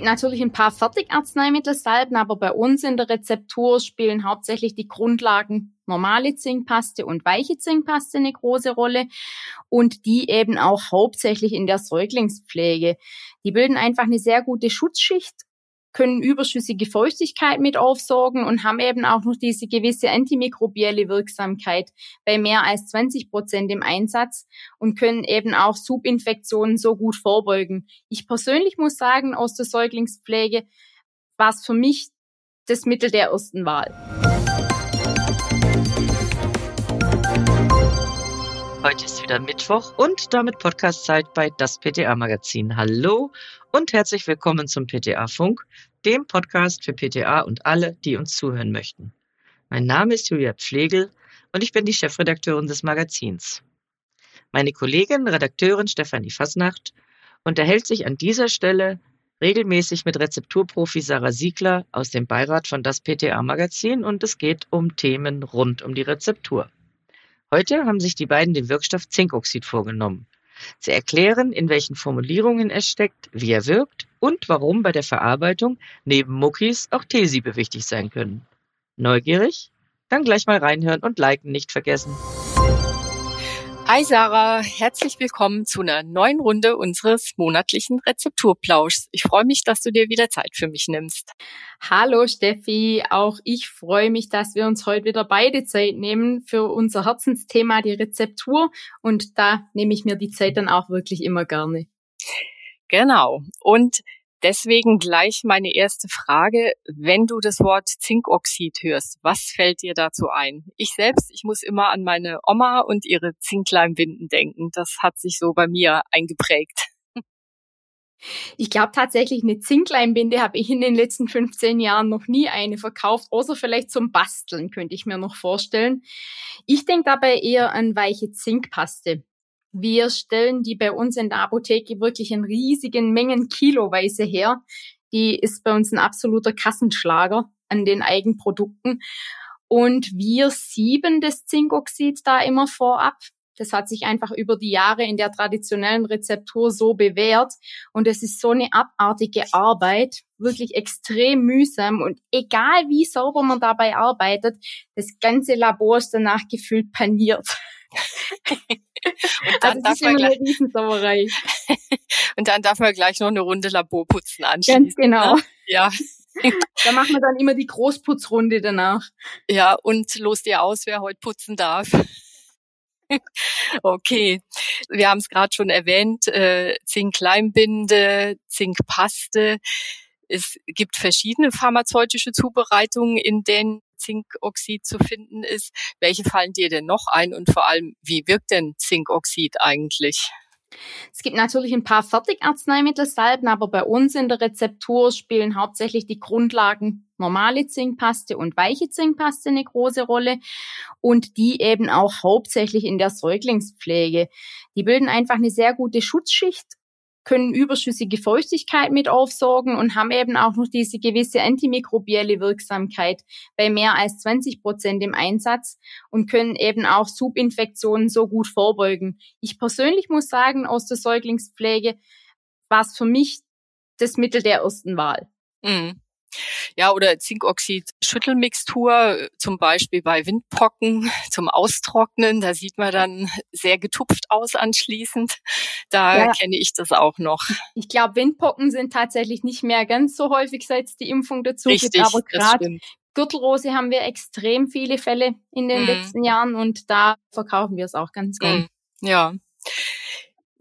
gibt natürlich ein paar Fertigarzneimittelsalben, aber bei uns in der Rezeptur spielen hauptsächlich die Grundlagen normale Zinkpaste und weiche Zinkpaste eine große Rolle und die eben auch hauptsächlich in der Säuglingspflege. Die bilden einfach eine sehr gute Schutzschicht können überschüssige Feuchtigkeit mit aufsorgen und haben eben auch noch diese gewisse antimikrobielle Wirksamkeit bei mehr als 20 Prozent im Einsatz und können eben auch Subinfektionen so gut vorbeugen. Ich persönlich muss sagen, aus der Säuglingspflege war es für mich das Mittel der ersten Wahl. Heute ist wieder Mittwoch und damit Podcastzeit bei das PTA Magazin. Hallo und herzlich willkommen zum PTA Funk, dem Podcast für PTA und alle, die uns zuhören möchten. Mein Name ist Julia Pflegel und ich bin die Chefredakteurin des Magazins. Meine Kollegin, Redakteurin Stefanie Fasnacht, unterhält sich an dieser Stelle regelmäßig mit Rezepturprofi Sarah Siegler aus dem Beirat von das PTA Magazin und es geht um Themen rund um die Rezeptur. Heute haben sich die beiden den Wirkstoff Zinkoxid vorgenommen. Sie erklären, in welchen Formulierungen es steckt, wie er wirkt und warum bei der Verarbeitung neben Muckis auch Teesiebe wichtig sein können. Neugierig? Dann gleich mal reinhören und liken nicht vergessen. Hi Sarah, herzlich willkommen zu einer neuen Runde unseres monatlichen Rezepturplauschs. Ich freue mich, dass du dir wieder Zeit für mich nimmst. Hallo Steffi, auch ich freue mich, dass wir uns heute wieder beide Zeit nehmen für unser Herzensthema, die Rezeptur. Und da nehme ich mir die Zeit dann auch wirklich immer gerne. Genau. Und Deswegen gleich meine erste Frage. Wenn du das Wort Zinkoxid hörst, was fällt dir dazu ein? Ich selbst, ich muss immer an meine Oma und ihre Zinkleimbinden denken. Das hat sich so bei mir eingeprägt. Ich glaube tatsächlich, eine Zinkleimbinde habe ich in den letzten 15 Jahren noch nie eine verkauft, außer vielleicht zum Basteln, könnte ich mir noch vorstellen. Ich denke dabei eher an weiche Zinkpaste. Wir stellen die bei uns in der Apotheke wirklich in riesigen Mengen kiloweise her. Die ist bei uns ein absoluter Kassenschlager an den Eigenprodukten. Und wir sieben das Zinkoxid da immer vorab. Das hat sich einfach über die Jahre in der traditionellen Rezeptur so bewährt. Und es ist so eine abartige Arbeit, wirklich extrem mühsam. Und egal wie sauber man dabei arbeitet, das ganze Labor ist danach gefühlt paniert. Und dann also darf man gleich. Und dann darf man gleich noch eine Runde Laborputzen anschließen. Ganz genau. Ne? Ja. da machen wir dann immer die Großputzrunde danach. Ja, und los dir aus, wer heute putzen darf. Okay, wir haben es gerade schon erwähnt, äh, Zinkleimbinde, Zinkpaste. Es gibt verschiedene pharmazeutische Zubereitungen, in denen Zinkoxid zu finden ist. Welche fallen dir denn noch ein und vor allem, wie wirkt denn Zinkoxid eigentlich? Es gibt natürlich ein paar Fertigarzneimittelsalben, aber bei uns in der Rezeptur spielen hauptsächlich die Grundlagen normale Zinkpaste und weiche Zinkpaste eine große Rolle und die eben auch hauptsächlich in der Säuglingspflege. Die bilden einfach eine sehr gute Schutzschicht können überschüssige Feuchtigkeit mit aufsorgen und haben eben auch noch diese gewisse antimikrobielle Wirksamkeit bei mehr als 20 Prozent im Einsatz und können eben auch Subinfektionen so gut vorbeugen. Ich persönlich muss sagen, aus der Säuglingspflege war es für mich das Mittel der ersten Wahl. Mhm. Ja, oder Zinkoxid-Schüttelmixtur, zum Beispiel bei Windpocken zum Austrocknen. Da sieht man dann sehr getupft aus anschließend. Da ja. kenne ich das auch noch. Ich glaube, Windpocken sind tatsächlich nicht mehr ganz so häufig, seit es die Impfung dazu Richtig, gibt. Aber gerade Gürtelrose haben wir extrem viele Fälle in den mhm. letzten Jahren und da verkaufen wir es auch ganz gut. Mhm. Ja.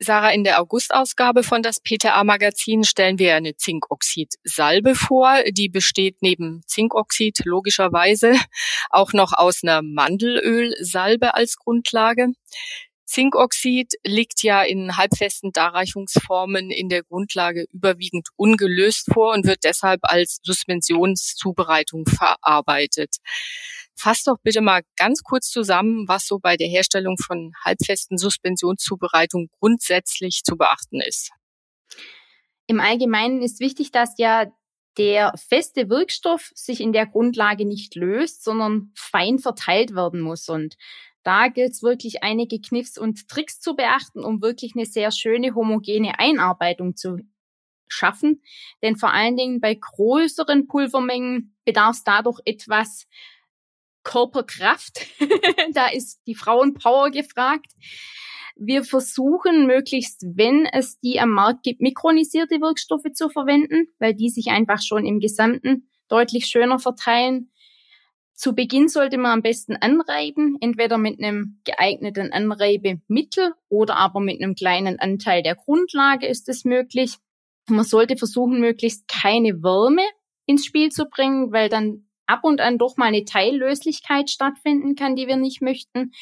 Sarah, in der Augustausgabe von das PTA-Magazin stellen wir eine Zinkoxid-Salbe vor. Die besteht neben Zinkoxid logischerweise auch noch aus einer Mandelölsalbe als Grundlage. Zinkoxid liegt ja in halbfesten Darreichungsformen in der Grundlage überwiegend ungelöst vor und wird deshalb als Suspensionszubereitung verarbeitet. Fass doch bitte mal ganz kurz zusammen, was so bei der Herstellung von halbfesten Suspensionszubereitungen grundsätzlich zu beachten ist. Im Allgemeinen ist wichtig, dass ja der feste Wirkstoff sich in der Grundlage nicht löst, sondern fein verteilt werden muss. Und da gilt es wirklich einige Kniffs und Tricks zu beachten, um wirklich eine sehr schöne homogene Einarbeitung zu schaffen. Denn vor allen Dingen bei größeren Pulvermengen bedarf es dadurch etwas Körperkraft. da ist die Frauenpower gefragt. Wir versuchen möglichst, wenn es die am Markt gibt, mikronisierte Wirkstoffe zu verwenden, weil die sich einfach schon im Gesamten deutlich schöner verteilen. Zu Beginn sollte man am besten anreiben, entweder mit einem geeigneten Anreibemittel oder aber mit einem kleinen Anteil der Grundlage ist es möglich. Man sollte versuchen, möglichst keine Wärme ins Spiel zu bringen, weil dann ab und an doch mal eine Teillöslichkeit stattfinden kann, die wir nicht möchten.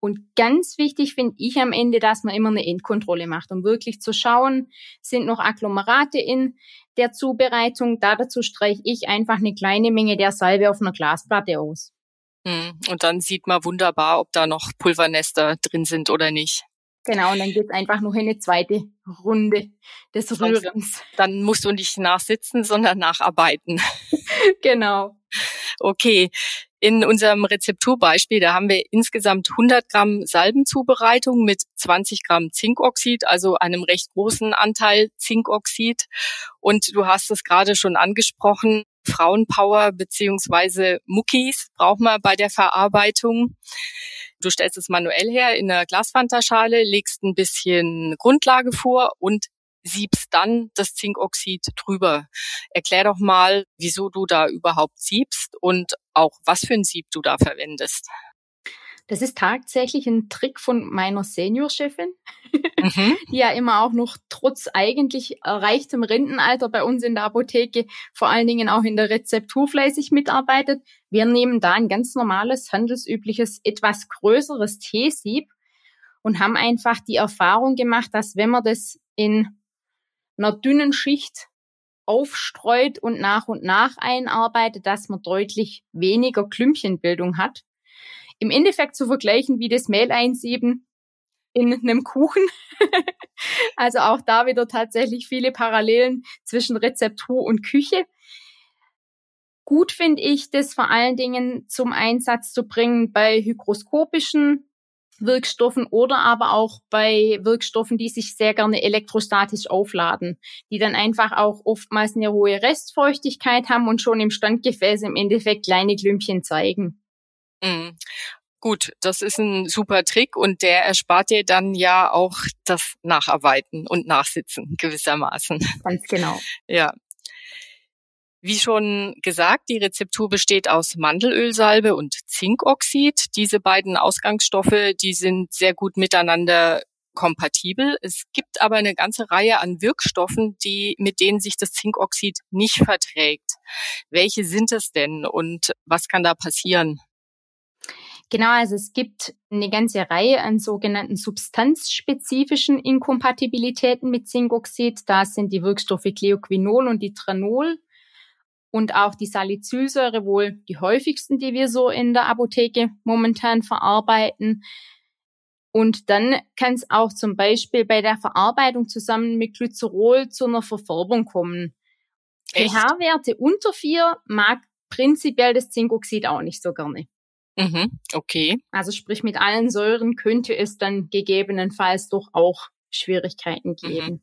Und ganz wichtig finde ich am Ende, dass man immer eine Endkontrolle macht, um wirklich zu schauen, sind noch Agglomerate in der Zubereitung. Da dazu streiche ich einfach eine kleine Menge der Salbe auf einer Glasplatte aus. Hm, und dann sieht man wunderbar, ob da noch Pulvernester drin sind oder nicht. Genau, und dann geht's einfach noch eine zweite Runde des Rührens. Dann musst du nicht nachsitzen, sondern nacharbeiten. genau. Okay. In unserem Rezepturbeispiel, da haben wir insgesamt 100 Gramm Salbenzubereitung mit 20 Gramm Zinkoxid, also einem recht großen Anteil Zinkoxid. Und du hast es gerade schon angesprochen, Frauenpower beziehungsweise Muckis braucht man bei der Verarbeitung. Du stellst es manuell her in einer Glasfantaschale, legst ein bisschen Grundlage vor und siebst dann das Zinkoxid drüber. Erklär doch mal, wieso du da überhaupt siebst und auch was für ein Sieb du da verwendest. Das ist tatsächlich ein Trick von meiner Seniorchefin, mhm. die ja immer auch noch trotz eigentlich erreichtem Rentenalter bei uns in der Apotheke, vor allen Dingen auch in der Rezeptur fleißig mitarbeitet. Wir nehmen da ein ganz normales, handelsübliches, etwas größeres Teesieb und haben einfach die Erfahrung gemacht, dass wenn man das in einer dünnen Schicht aufstreut und nach und nach einarbeitet, dass man deutlich weniger Klümpchenbildung hat. Im Endeffekt zu vergleichen wie das Mehl einsieben in einem Kuchen. also auch da wieder tatsächlich viele Parallelen zwischen Rezeptur und Küche. Gut finde ich, das vor allen Dingen zum Einsatz zu bringen bei hygroskopischen Wirkstoffen oder aber auch bei Wirkstoffen, die sich sehr gerne elektrostatisch aufladen, die dann einfach auch oftmals eine hohe Restfeuchtigkeit haben und schon im Standgefäß im Endeffekt kleine Klümpchen zeigen. Mhm. Gut, das ist ein super Trick und der erspart dir dann ja auch das Nacharbeiten und Nachsitzen gewissermaßen. Ganz genau. Ja. Wie schon gesagt, die Rezeptur besteht aus Mandelölsalbe und Zinkoxid. Diese beiden Ausgangsstoffe, die sind sehr gut miteinander kompatibel. Es gibt aber eine ganze Reihe an Wirkstoffen, die, mit denen sich das Zinkoxid nicht verträgt. Welche sind es denn und was kann da passieren? Genau, also es gibt eine ganze Reihe an sogenannten substanzspezifischen Inkompatibilitäten mit Zinkoxid. Da sind die Wirkstoffe Cleoquinol und Ditranol und auch die Salicylsäure wohl die häufigsten, die wir so in der Apotheke momentan verarbeiten. Und dann kann es auch zum Beispiel bei der Verarbeitung zusammen mit Glycerol zu einer Verfärbung kommen. pH-Werte unter vier mag prinzipiell das Zinkoxid auch nicht so gerne. Mhm, okay. Also sprich, mit allen Säuren könnte es dann gegebenenfalls doch auch Schwierigkeiten mhm. geben. Mhm.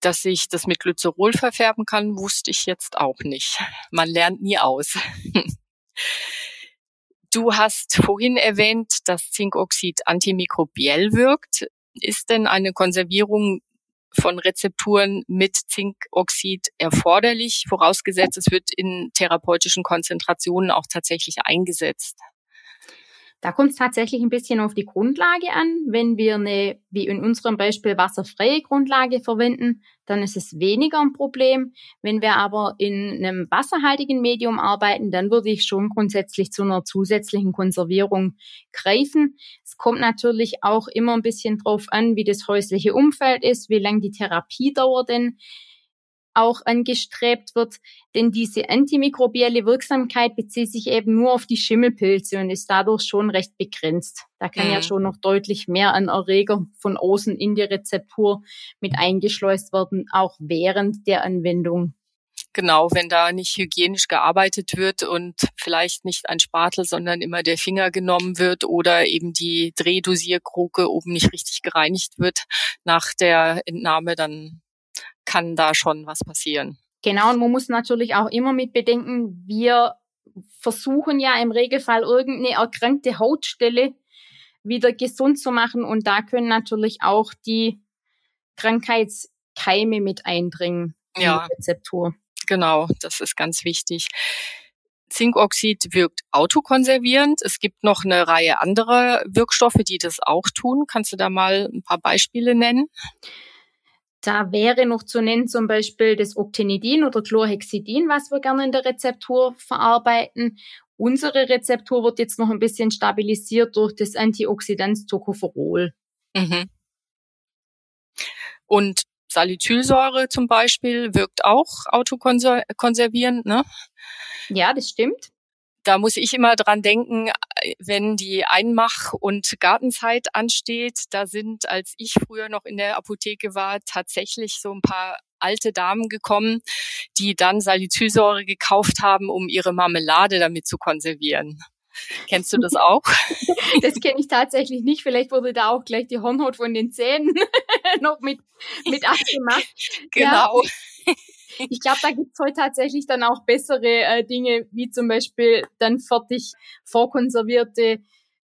Dass sich das mit Glycerol verfärben kann, wusste ich jetzt auch nicht. Man lernt nie aus. Du hast vorhin erwähnt, dass Zinkoxid antimikrobiell wirkt. Ist denn eine Konservierung von Rezepturen mit Zinkoxid erforderlich, vorausgesetzt es wird in therapeutischen Konzentrationen auch tatsächlich eingesetzt? Da kommt es tatsächlich ein bisschen auf die Grundlage an. Wenn wir eine, wie in unserem Beispiel, wasserfreie Grundlage verwenden, dann ist es weniger ein Problem. Wenn wir aber in einem wasserhaltigen Medium arbeiten, dann würde ich schon grundsätzlich zu einer zusätzlichen Konservierung greifen. Es kommt natürlich auch immer ein bisschen drauf an, wie das häusliche Umfeld ist, wie lang die Therapiedauer denn auch angestrebt wird, denn diese antimikrobielle Wirksamkeit bezieht sich eben nur auf die Schimmelpilze und ist dadurch schon recht begrenzt. Da kann mhm. ja schon noch deutlich mehr an Erreger von außen in die Rezeptur mit eingeschleust werden, auch während der Anwendung. Genau, wenn da nicht hygienisch gearbeitet wird und vielleicht nicht ein Spatel, sondern immer der Finger genommen wird oder eben die Drehdosierkruke oben nicht richtig gereinigt wird nach der Entnahme, dann kann da schon was passieren. Genau, und man muss natürlich auch immer mit bedenken, wir versuchen ja im Regelfall irgendeine erkrankte Hautstelle wieder gesund zu machen und da können natürlich auch die Krankheitskeime mit eindringen ja. in die Rezeptur. Genau, das ist ganz wichtig. Zinkoxid wirkt autokonservierend. Es gibt noch eine Reihe anderer Wirkstoffe, die das auch tun. Kannst du da mal ein paar Beispiele nennen? Da wäre noch zu nennen zum Beispiel das Octinidin oder Chlorhexidin, was wir gerne in der Rezeptur verarbeiten. Unsere Rezeptur wird jetzt noch ein bisschen stabilisiert durch das Antioxidant Tocopherol. Mhm. Und Salicylsäure zum Beispiel wirkt auch autokonservierend, ne? Ja, das stimmt. Da muss ich immer dran denken, wenn die Einmach- und Gartenzeit ansteht, da sind, als ich früher noch in der Apotheke war, tatsächlich so ein paar alte Damen gekommen, die dann Salicylsäure gekauft haben, um ihre Marmelade damit zu konservieren. Kennst du das auch? Das kenne ich tatsächlich nicht. Vielleicht wurde da auch gleich die Hornhaut von den Zähnen noch mit, mit abgemacht. Genau. Ja. Ich glaube, da gibt's heute tatsächlich dann auch bessere äh, Dinge, wie zum Beispiel dann fertig vorkonservierte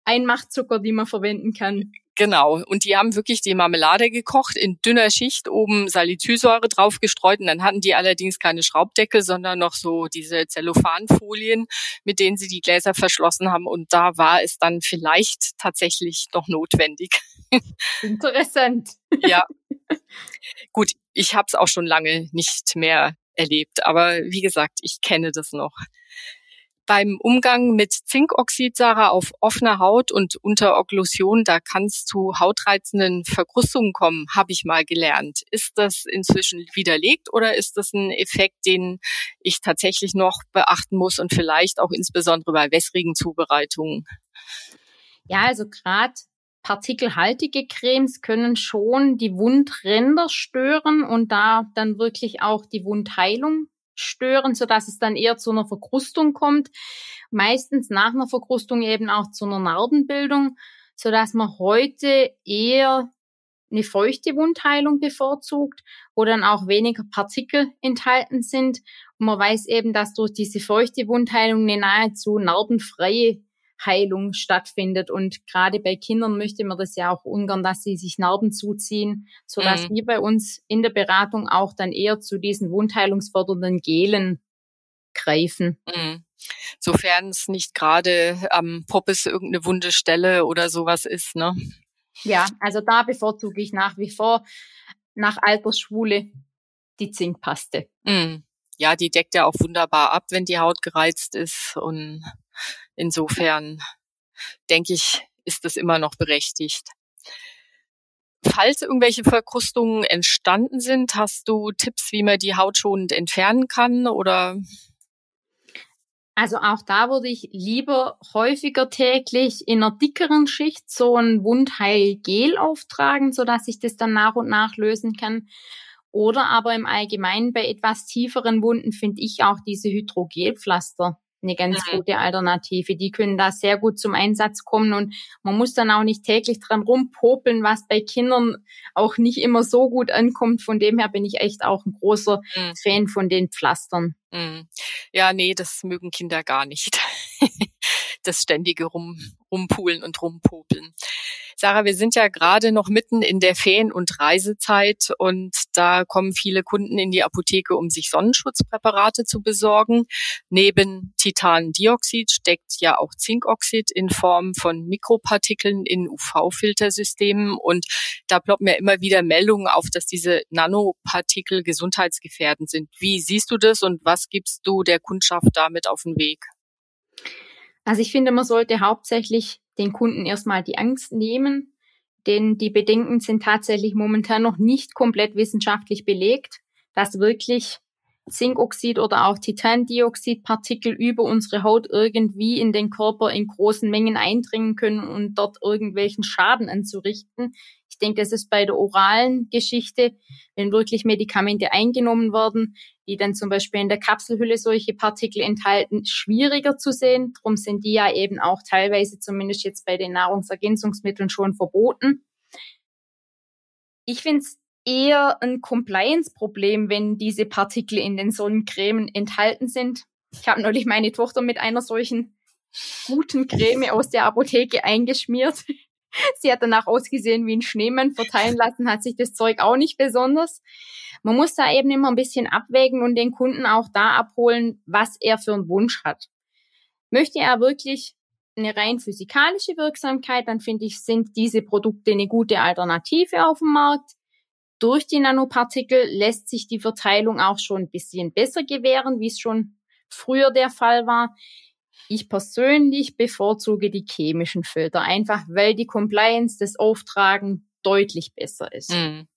Einmachzucker, die man verwenden kann. Genau. Und die haben wirklich die Marmelade gekocht, in dünner Schicht oben Salicylsäure draufgestreut. Und dann hatten die allerdings keine Schraubdeckel, sondern noch so diese Zellophanfolien, mit denen sie die Gläser verschlossen haben. Und da war es dann vielleicht tatsächlich noch notwendig. Interessant. Ja. Gut, ich habe es auch schon lange nicht mehr erlebt. Aber wie gesagt, ich kenne das noch beim Umgang mit Zinkoxid, Sarah, auf offener Haut und unter Okklusion, da kann es zu hautreizenden Verkrustungen kommen, habe ich mal gelernt. Ist das inzwischen widerlegt oder ist das ein Effekt, den ich tatsächlich noch beachten muss und vielleicht auch insbesondere bei wässrigen Zubereitungen? Ja, also gerade partikelhaltige Cremes können schon die Wundränder stören und da dann wirklich auch die Wundheilung stören, so dass es dann eher zu einer Verkrustung kommt. Meistens nach einer Verkrustung eben auch zu einer Narbenbildung, so dass man heute eher eine feuchte Wundheilung bevorzugt, wo dann auch weniger Partikel enthalten sind. Und man weiß eben, dass durch diese feuchte Wundheilung eine nahezu narbenfreie Heilung stattfindet. Und gerade bei Kindern möchte man das ja auch ungern, dass sie sich Narben zuziehen, so dass mhm. wir bei uns in der Beratung auch dann eher zu diesen wundheilungsfördernden Gelen greifen. Mhm. Sofern es nicht gerade am Poppes irgendeine wunde Stelle oder sowas ist, ne? Ja, also da bevorzuge ich nach wie vor nach Altersschwule die Zinkpaste. Mhm. Ja, die deckt ja auch wunderbar ab, wenn die Haut gereizt ist und Insofern denke ich, ist das immer noch berechtigt. Falls irgendwelche Verkrustungen entstanden sind, hast du Tipps, wie man die Haut schonend entfernen kann oder? Also auch da würde ich lieber häufiger täglich in einer dickeren Schicht so ein Wundheilgel auftragen, so dass ich das dann nach und nach lösen kann. Oder aber im Allgemeinen bei etwas tieferen Wunden finde ich auch diese Hydrogelpflaster eine ganz mhm. gute Alternative. Die können da sehr gut zum Einsatz kommen und man muss dann auch nicht täglich dran rumpopeln, was bei Kindern auch nicht immer so gut ankommt. Von dem her bin ich echt auch ein großer mhm. Fan von den Pflastern. Mhm. Ja, nee, das mögen Kinder gar nicht. das ständige Rum, Rumpulen und Rumpopeln. Sarah, wir sind ja gerade noch mitten in der Ferien- und Reisezeit und da kommen viele Kunden in die Apotheke, um sich Sonnenschutzpräparate zu besorgen. Neben Titandioxid steckt ja auch Zinkoxid in Form von Mikropartikeln in UV-Filtersystemen und da ploppen ja immer wieder Meldungen auf, dass diese Nanopartikel gesundheitsgefährdend sind. Wie siehst du das und was gibst du der Kundschaft damit auf den Weg? Also ich finde, man sollte hauptsächlich den Kunden erstmal die Angst nehmen, denn die Bedenken sind tatsächlich momentan noch nicht komplett wissenschaftlich belegt, dass wirklich Zinkoxid oder auch Titandioxidpartikel über unsere Haut irgendwie in den Körper in großen Mengen eindringen können und dort irgendwelchen Schaden anzurichten. Ich denke, das ist bei der oralen Geschichte, wenn wirklich Medikamente eingenommen werden, die dann zum Beispiel in der Kapselhülle solche Partikel enthalten, schwieriger zu sehen. Darum sind die ja eben auch teilweise zumindest jetzt bei den Nahrungsergänzungsmitteln schon verboten. Ich finde es eher ein Compliance-Problem, wenn diese Partikel in den Sonnencremen enthalten sind. Ich habe neulich meine Tochter mit einer solchen guten Creme aus der Apotheke eingeschmiert. Sie hat danach ausgesehen wie ein Schneemann. Verteilen lassen hat sich das Zeug auch nicht besonders. Man muss da eben immer ein bisschen abwägen und den Kunden auch da abholen, was er für einen Wunsch hat. Möchte er wirklich eine rein physikalische Wirksamkeit, dann finde ich, sind diese Produkte eine gute Alternative auf dem Markt. Durch die Nanopartikel lässt sich die Verteilung auch schon ein bisschen besser gewähren, wie es schon früher der Fall war. Ich persönlich bevorzuge die chemischen Filter, einfach weil die Compliance des Auftragen deutlich besser ist. Mhm.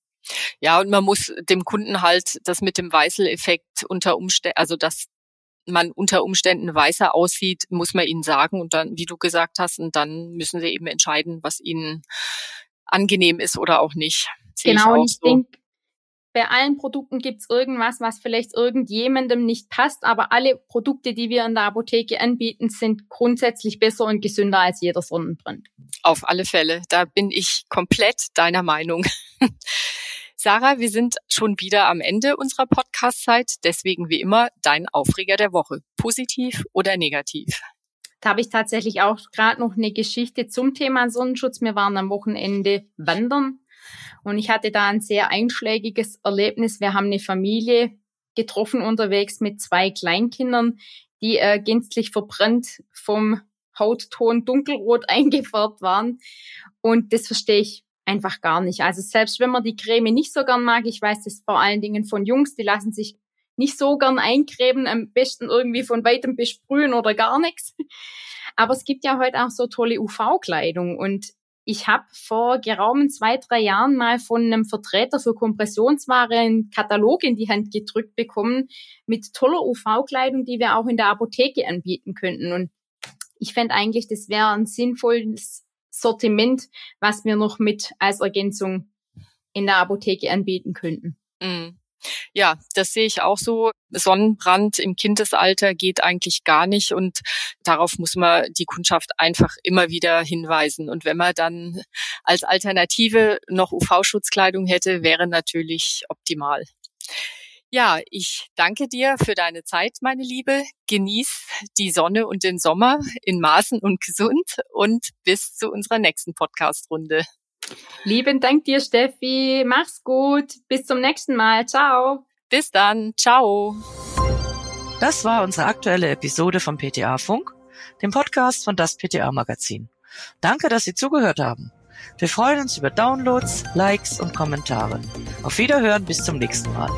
Ja, und man muss dem Kunden halt das mit dem Weißel-Effekt unter Umständen, also dass man unter Umständen weißer aussieht, muss man ihnen sagen und dann, wie du gesagt hast, und dann müssen sie eben entscheiden, was ihnen angenehm ist oder auch nicht. Sehe genau, ich und ich so. denke, bei allen Produkten gibt's irgendwas, was vielleicht irgendjemandem nicht passt, aber alle Produkte, die wir in der Apotheke anbieten, sind grundsätzlich besser und gesünder als jeder Sonnenbrand. Auf alle Fälle, da bin ich komplett deiner Meinung. Sarah, wir sind schon wieder am Ende unserer Podcast-Zeit, deswegen wie immer dein Aufreger der Woche, positiv oder negativ? Da habe ich tatsächlich auch gerade noch eine Geschichte zum Thema Sonnenschutz. Wir waren am Wochenende wandern und ich hatte da ein sehr einschlägiges Erlebnis. Wir haben eine Familie getroffen unterwegs mit zwei Kleinkindern, die äh, gänzlich verbrannt vom Hautton dunkelrot eingefärbt waren. Und das verstehe ich einfach gar nicht. Also selbst wenn man die Creme nicht so gern mag, ich weiß das vor allen Dingen von Jungs, die lassen sich nicht so gern eincremen, am besten irgendwie von weitem besprühen oder gar nichts. Aber es gibt ja heute auch so tolle UV-Kleidung und ich habe vor geraumen zwei, drei Jahren mal von einem Vertreter für Kompressionsware einen Katalog in die Hand gedrückt bekommen mit toller UV-Kleidung, die wir auch in der Apotheke anbieten könnten. Und ich fände eigentlich, das wäre ein sinnvolles Sortiment, was wir noch mit als Ergänzung in der Apotheke anbieten könnten. Mm. Ja, das sehe ich auch so. Sonnenbrand im Kindesalter geht eigentlich gar nicht und darauf muss man die Kundschaft einfach immer wieder hinweisen. Und wenn man dann als Alternative noch UV-Schutzkleidung hätte, wäre natürlich optimal. Ja, ich danke dir für deine Zeit, meine Liebe. Genieß die Sonne und den Sommer in Maßen und gesund und bis zu unserer nächsten Podcast-Runde. Lieben Dank dir, Steffi. Mach's gut. Bis zum nächsten Mal. Ciao. Bis dann. Ciao. Das war unsere aktuelle Episode vom PTA Funk, dem Podcast von das PTA Magazin. Danke, dass Sie zugehört haben. Wir freuen uns über Downloads, Likes und Kommentare. Auf Wiederhören bis zum nächsten Mal.